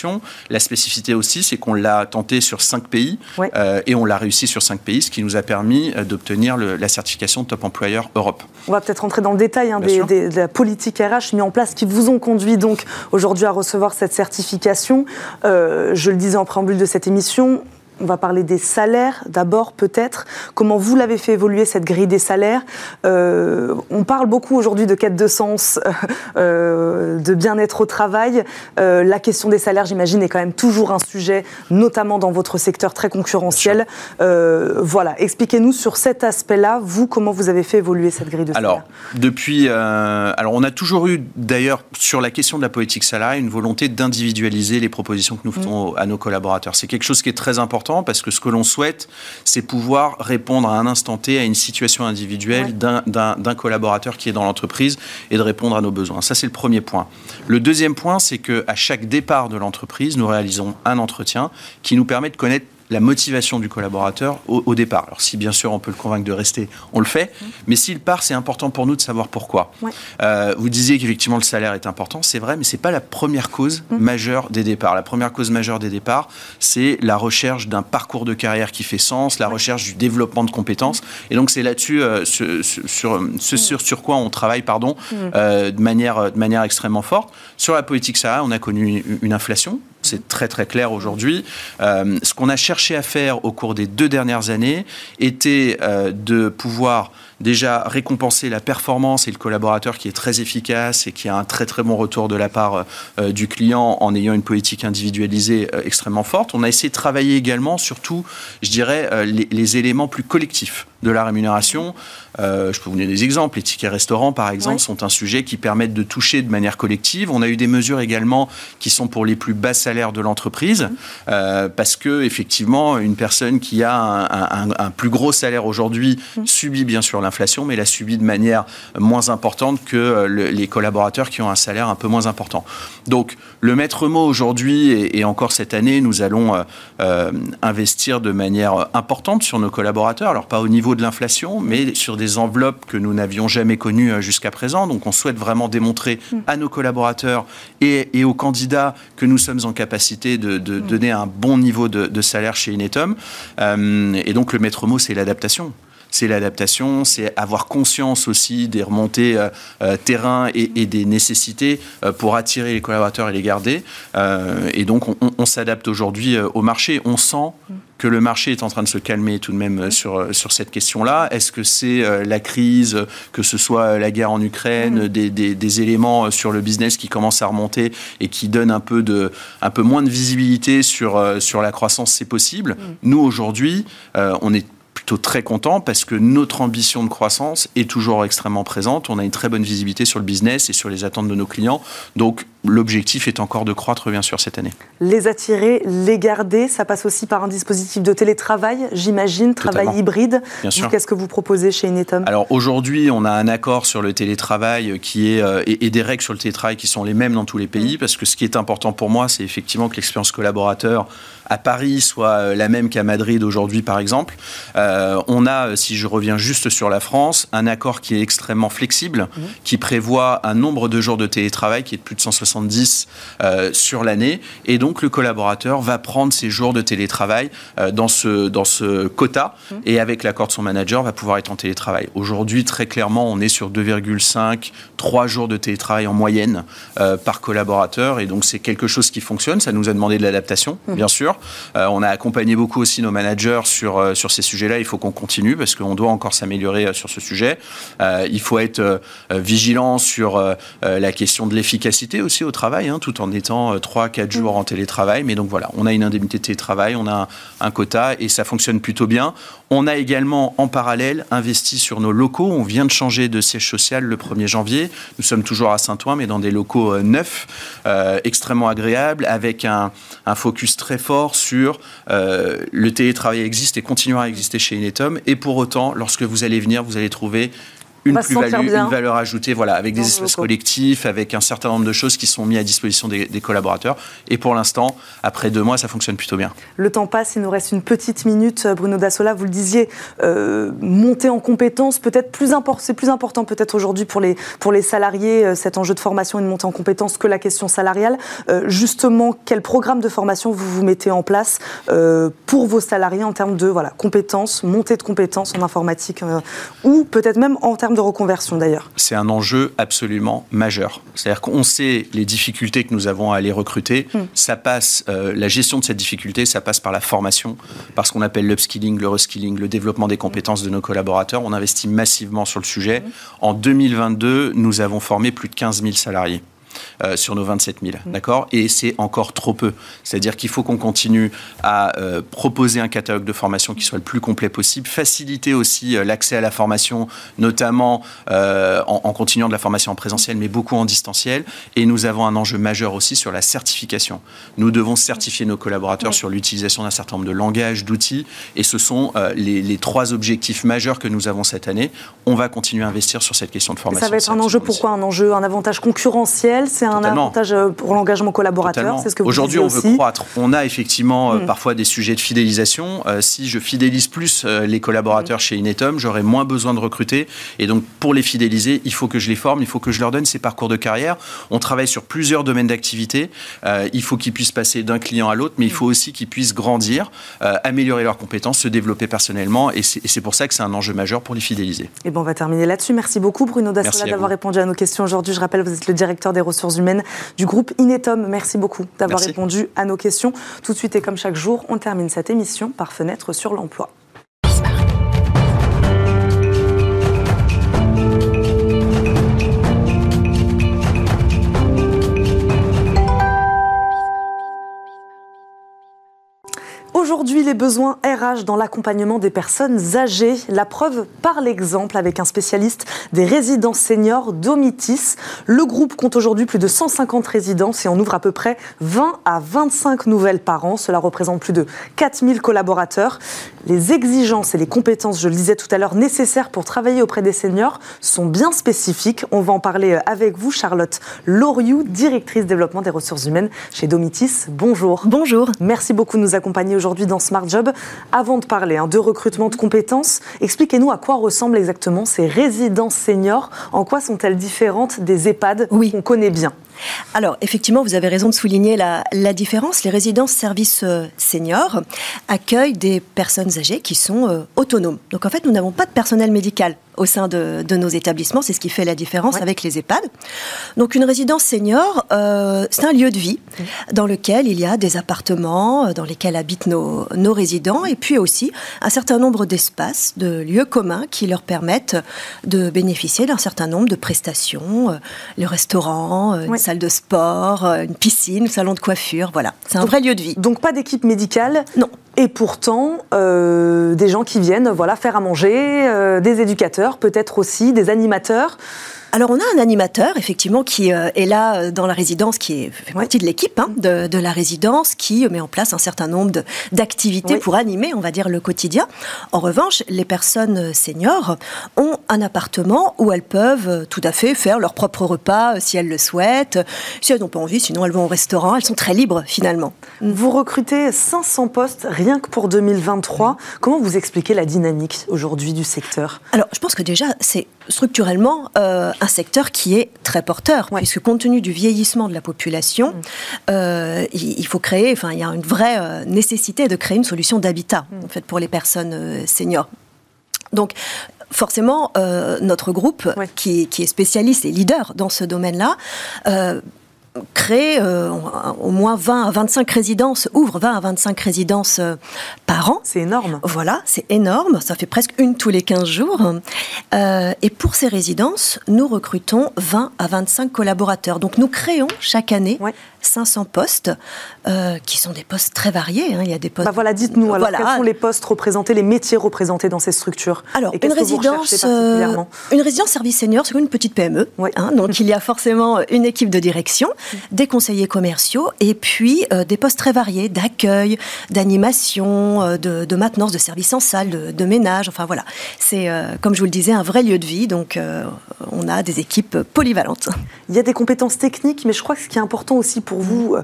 la spécificité aussi, c'est qu'on l'a tenté sur cinq pays euh, et on l'a réussi sur cinq pays, ce qui nous a permis euh, d'obtenir la certification Top Employeur Europe. On va peut-être rentrer dans le détail hein, de la politique RH mis en place qui vous ont conduit donc aujourd'hui à recevoir cette certification. Euh, je le disais en préambule de cette émission, on va parler des salaires d'abord peut-être. Comment vous l'avez fait évoluer cette grille des salaires? Euh, On parle beaucoup aujourd'hui de quête de sens, euh, de bien-être au travail. Euh, la question des salaires, j'imagine, est quand même toujours un sujet, notamment dans votre secteur très concurrentiel. voilà, expliquez-nous sur cet aspect-là, vous, comment vous avez fait évoluer cette grille de salaires? Alors, depuis, alors on a toujours eu d'ailleurs sur la question de la politique salariale une volonté d'individualiser les propositions que nous faisons mmh. à nos collaborateurs. C'est quelque chose qui est très important parce que ce que l'on souhaite, c'est pouvoir répondre à un instant T à une situation individuelle d'un collaborateur qui est dans l'entreprise et de répondre à nos besoins. Ça, c'est le premier point. Le deuxième point, c'est qu'à chaque départ de l'entreprise, nous réalisons un entretien qui nous permet de connaître la motivation du collaborateur au, départ. Alors si bien sûr on peut le convaincre de rester, on le fait, mmh. mais s'il part, c'est important pour nous de savoir pourquoi. Euh, vous disiez qu'effectivement le salaire est important, c'est vrai, mais c'est pas la première cause mmh. majeure des départs. La première cause majeure des départs, c'est la recherche d'un parcours de carrière qui fait sens, la recherche du développement de compétences, mmh. et donc c'est là-dessus euh, sur, ce sur, sur, quoi on travaille, pardon, euh, de manière de manière extrêmement forte. Sur la politique salariale, on a connu une inflation c'est très très clair aujourd'hui. Euh, ce qu'on a cherché à faire au cours des deux dernières années était euh, de pouvoir déjà récompenser la performance et le collaborateur qui est très efficace et qui a un très très bon retour de la part euh, du client en ayant une politique individualisée extrêmement forte. On a essayé de travailler également surtout, je dirais, les, éléments plus collectifs de la rémunération. Je peux vous donner des exemples. Les tickets restaurants, par exemple, sont un sujet qui permettent de toucher de manière collective. On a eu des mesures également qui sont pour les plus bas salaires de l'entreprise, mmh. euh, parce que effectivement, une personne qui a un, plus gros salaire aujourd'hui mmh. subit bien sûr l'inflation, mais la subit de manière moins importante que euh, les collaborateurs qui ont un salaire un peu moins important. Donc, le maître mot aujourd'hui et, encore cette année, nous allons euh, investir de manière importante sur nos collaborateurs. Alors, pas au niveau de l'inflation, mais sur des enveloppes que nous n'avions jamais connues jusqu'à présent. Donc, on souhaite vraiment démontrer mmh. à nos collaborateurs et, et aux candidats que nous sommes en capacité capacité de, mm. donner un bon niveau de, salaire chez Inetum. Euh, et donc le maître mot, c'est l'adaptation c'est l'adaptation, c'est avoir conscience aussi des remontées euh, euh, terrain et, des nécessités pour attirer les collaborateurs et les garder. et donc, on, s'adapte aujourd'hui au marché. On sent que le marché est en train de se calmer tout de même euh, sur, euh, sur cette question-là Est-ce que c'est euh, la crise, que ce soit la guerre en Ukraine, mm. des, des, éléments sur le business qui commencent à remonter et qui donnent un peu, de, un peu moins de visibilité sur, sur la croissance C'est possible. Mm. Nous, aujourd'hui, on est plutôt très content parce que notre ambition de croissance est toujours extrêmement présente. On a une très bonne visibilité sur le business et sur les attentes de nos clients. Donc, l'objectif est encore de croître, bien sûr, cette année. Les attirer, les garder, ça passe aussi par un dispositif de télétravail, j'imagine, travail hybride. Bien sûr. Qu'est-ce que vous proposez chez Inetum? Alors, aujourd'hui, on a un accord sur le télétravail qui est, euh, et, des règles sur le télétravail qui sont les mêmes dans tous les pays, mmh. parce que ce qui est important pour moi, c'est effectivement que l'expérience collaborateur à Paris soit euh, la même qu'à Madrid aujourd'hui, par exemple. Euh, on a, si je reviens juste sur la France, un accord qui est extrêmement flexible, mmh. qui prévoit un nombre de jours de télétravail qui est de plus de 170 sur l'année. Et donc, le collaborateur va prendre ses jours de télétravail dans, ce, dans ce quota mmh. et avec l'accord de son manager, va pouvoir être en télétravail. Aujourd'hui, très clairement, on est sur 2,5, 3 jours de télétravail en moyenne par collaborateur. Et donc, c'est quelque chose qui fonctionne. Ça nous a demandé de l'adaptation, mmh. bien sûr. on a accompagné beaucoup aussi nos managers sur, sur ces sujets-là. Il faut qu'on continue parce qu'on doit encore s'améliorer sur ce sujet. il faut être vigilant sur la question de l'efficacité aussi au travail, hein, tout en étant 3-4 jours mmh. en télétravail. Mais donc voilà, on a une indemnité de télétravail, on a un quota et ça fonctionne plutôt bien. On a également en parallèle investi sur nos locaux. On vient de changer de siège social le 1er janvier. Nous sommes toujours à Saint-Ouen, mais dans des locaux euh, neufs, euh, extrêmement agréables, avec un, focus très fort sur euh, le télétravail existe et continuera à exister chez Inetom. Et pour autant, lorsque vous allez venir, vous allez trouver une plus-value, une valeur ajoutée, voilà, avec des espaces collectifs, avec un certain nombre de choses qui sont mises à disposition des, collaborateurs. Et pour l'instant, après deux mois, ça fonctionne plutôt bien. Le temps passe, il nous reste une petite minute. Bruno Dassola, vous le disiez, euh, monter en compétences, peut-être plus important, c'est plus important peut-être aujourd'hui pour les, pour les salariés, euh, cet enjeu de formation et de montée en compétences que la question salariale. Euh, justement, quel programme de formation vous vous mettez en place pour vos salariés en termes de voilà, compétences, montée de compétences en informatique ou peut-être même en termes de reconversion d'ailleurs C'est un enjeu absolument majeur. C'est-à-dire qu'on sait les difficultés que nous avons à aller recruter. Hmm. Ça passe, euh, la gestion de cette difficulté, ça passe par la formation, par ce qu'on appelle l'upskilling, le reskilling, le développement des compétences de nos collaborateurs. On investit massivement sur le sujet. Hmm. En 2022, nous avons formé plus de 15 000 salariés. Euh, sur nos 27 000. Mm. D'accord? Et c'est encore trop peu. C'est-à-dire qu'il faut qu'on continue à euh, proposer un catalogue de formation qui soit le plus complet possible, faciliter aussi euh, l'accès à la formation, notamment en, continuant de la formation en présentiel, mais beaucoup en distanciel. Et nous avons un enjeu majeur aussi sur la certification. Nous devons certifier nos collaborateurs sur l'utilisation d'un certain nombre de langages, d'outils. Et ce sont les, les, trois objectifs majeurs que nous avons cette année. On va continuer à investir sur cette question de formation. ça va être un enjeu, pourquoi un enjeu Un avantage concurrentiel? C'est un avantage euh, pour l'engagement collaborateur. C'est ce que Aujourd'hui, on veut croître. On a effectivement euh, mm. parfois des sujets de fidélisation. Euh, si je fidélise plus les collaborateurs mm. chez Inetom, j'aurai moins besoin de recruter. Et donc, pour les fidéliser, il faut que je les forme, il faut que je leur donne ces parcours de carrière. On travaille sur plusieurs domaines d'activité. il faut qu'ils puissent passer d'un client à l'autre, mais il mm. faut aussi qu'ils puissent grandir, améliorer leurs compétences, se développer personnellement. Et c'est pour ça que c'est un enjeu majeur pour les fidéliser. Et bon, on va terminer là-dessus. Merci beaucoup, Bruno Dassola, d'avoir répondu à nos questions aujourd'hui. Je rappelle, vous êtes le directeur des ressources humaines du groupe Inetom. Merci beaucoup d'avoir répondu à nos questions. Tout de suite et comme chaque jour, on termine cette émission par fenêtre sur l'emploi. Aujourd'hui, les besoins RH dans l'accompagnement des personnes âgées. La preuve par l'exemple avec un spécialiste des résidences seniors Domitis. Le groupe compte aujourd'hui plus de 150 résidences et en ouvre à peu près 20 à 25 nouvelles par an. Cela représente plus de 4000 collaborateurs. Les exigences et les compétences, je le disais tout à l'heure, nécessaires pour travailler auprès des seniors sont bien spécifiques. On va en parler avec vous, Charlotte Loriou, directrice développement des ressources humaines chez Domitis. Bonjour. Bonjour. Merci beaucoup de nous accompagner aujourd'hui dans Smart Job. Avant de parler hein, de recrutement de compétences, expliquez-nous à quoi ressemblent exactement ces résidences seniors. En quoi sont-elles différentes des EHPAD qu'on connaît bien? Alors, effectivement, vous avez raison de souligner la, différence. Les résidences services euh, seniors accueillent des personnes âgées qui sont euh, autonomes. Donc, en fait, nous n'avons pas de personnel médical au sein de, nos établissements. C'est ce qui fait la différence avec les EHPAD. Donc une résidence senior, euh, c'est un lieu de vie dans lequel il y a des appartements dans lesquels habitent nos, nos résidents et puis aussi un certain nombre d'espaces, de lieux communs qui leur permettent de bénéficier d'un certain nombre de prestations, le restaurant, une salle de sport, une piscine, un salon de coiffure, voilà. C'est un vrai lieu de vie. Donc pas d'équipe médicale Non. Et pourtant, des gens qui viennent voilà, faire à manger, des éducateurs peut-être aussi, des animateurs. Alors on a un animateur effectivement qui euh, est là euh, dans la résidence, qui est, fait partie de l'équipe hein, de, la résidence, qui met en place un certain nombre d'activités pour animer, on va dire, le quotidien. En revanche, les personnes seniors ont un appartement où elles peuvent tout à fait faire leur propre repas si elles le souhaitent. Si elles n'ont pas envie, sinon elles vont au restaurant. Elles sont très libres finalement. Vous recrutez 500 postes rien que pour 2023. Comment vous expliquez la dynamique aujourd'hui du secteur? Alors, je pense que déjà, c'est structurellement euh, un secteur qui est très porteur, puisque compte tenu du vieillissement de la population, mm. euh, il, faut créer, enfin, il y a une vraie euh, nécessité de créer une solution d'habitat mm. en fait, pour les personnes seniors. Donc, forcément, notre groupe, qui, qui, est spécialiste et leader dans ce domaine-là, créer euh, au moins 20 à 25 résidences, ouvre 20 à 25 résidences euh, par an. C'est énorme. Voilà, c'est énorme. Ça fait presque une tous les 15 jours. Euh, et pour ces résidences, nous recrutons 20 à 25 collaborateurs. Donc nous créons chaque année 500 postes, qui sont des postes très variés. Hein. Il y a des postes. Bah voilà, dites-nous alors quels sont les postes représentés, les métiers représentés dans ces structures? Alors une résidence, une résidence service senior, c'est comme une petite PME. Hein. donc il y a forcément une équipe de direction des conseillers commerciaux et puis euh, des postes très variés d'accueil, d'animation, euh, de, maintenance, de services en salle, de, ménage. Enfin voilà, c'est euh, comme je vous le disais un vrai lieu de vie. Donc on a des équipes polyvalentes. Il y a des compétences techniques, mais je crois que ce qui est important aussi pour vous,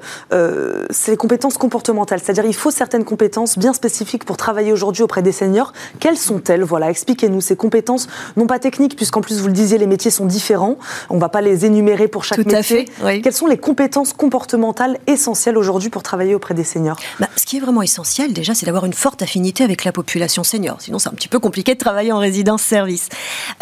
c'est les compétences comportementales. C'est-à-dire il faut certaines compétences bien spécifiques pour travailler aujourd'hui auprès des seniors. Quelles sont-elles? Voilà, expliquez-nous ces compétences, non pas techniques, puisqu'en plus vous le disiez, les métiers sont différents. On ne va pas les énumérer pour chaque Tout métier. À fait, Quelles sont les compétences comportementales essentielles aujourd'hui pour travailler auprès des seniors? Bah, Ce qui est vraiment essentiel, déjà, c'est d'avoir une forte affinité avec la population senior. Sinon, c'est un petit peu compliqué de travailler en résidence-service.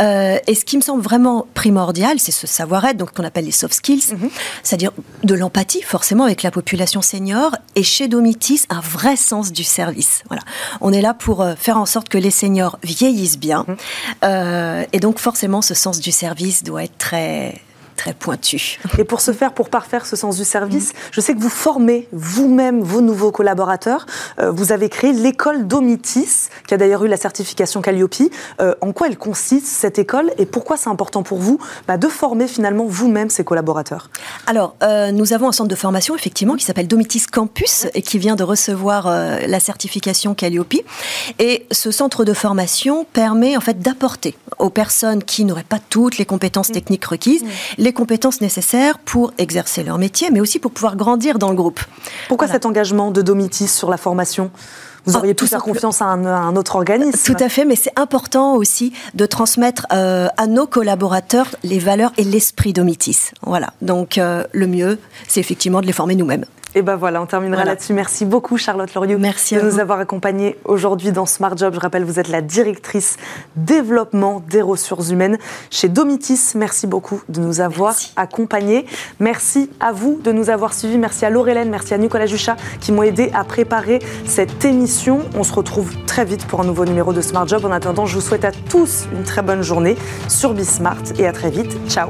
Euh, et ce qui me semble vraiment primordial, c'est ce savoir-être, donc qu'on appelle les soft skills, mhm. c'est-à-dire de l'empathie, forcément, avec la population senior. Et chez Domitis, un vrai sens du service. Voilà. On est là pour euh, faire en sorte que les seniors vieillissent bien. Mhm. Euh, et donc, forcément, ce sens du service doit être très très pointu. Et pour ce faire, pour parfaire ce sens du service, je sais que vous formez vous-même vos nouveaux collaborateurs. Euh, vous avez créé l'école Domitis, qui a d'ailleurs eu la certification Calliope. Euh, en quoi elle consiste, cette école, et pourquoi c'est important pour vous bah, de former finalement vous-même ces collaborateurs? Alors, euh, nous avons un centre de formation, effectivement, qui s'appelle Domitis Campus, et qui vient de recevoir la certification Calliope. Et ce centre de formation permet en fait d'apporter aux personnes qui n'auraient pas toutes les compétences techniques requises, les les compétences nécessaires pour exercer leur métier, mais aussi pour pouvoir grandir dans le groupe. Pourquoi cet engagement de Domitis sur la formation? Vous auriez pu faire confiance à un, autre organisme. Tout à fait, mais c'est important aussi de transmettre euh, à nos collaborateurs les valeurs et l'esprit Domitis. Voilà. Donc euh, le mieux, c'est effectivement de les former nous-mêmes. Et ben voilà, on terminera là-dessus. Merci beaucoup Charlotte Loriot Merci de nous avoir accompagnés aujourd'hui dans Smart Job. Je rappelle, vous êtes la directrice développement des ressources humaines chez Domitis. Merci beaucoup de nous avoir accompagnés. Merci à vous de nous avoir suivis. Merci à Laurelène, merci à Nicolas Juchat qui m'ont aidé à préparer cette émission. On se retrouve très vite pour un nouveau numéro de Smart Job. En attendant, je vous souhaite à tous une très bonne journée sur Bismart et à très vite. Ciao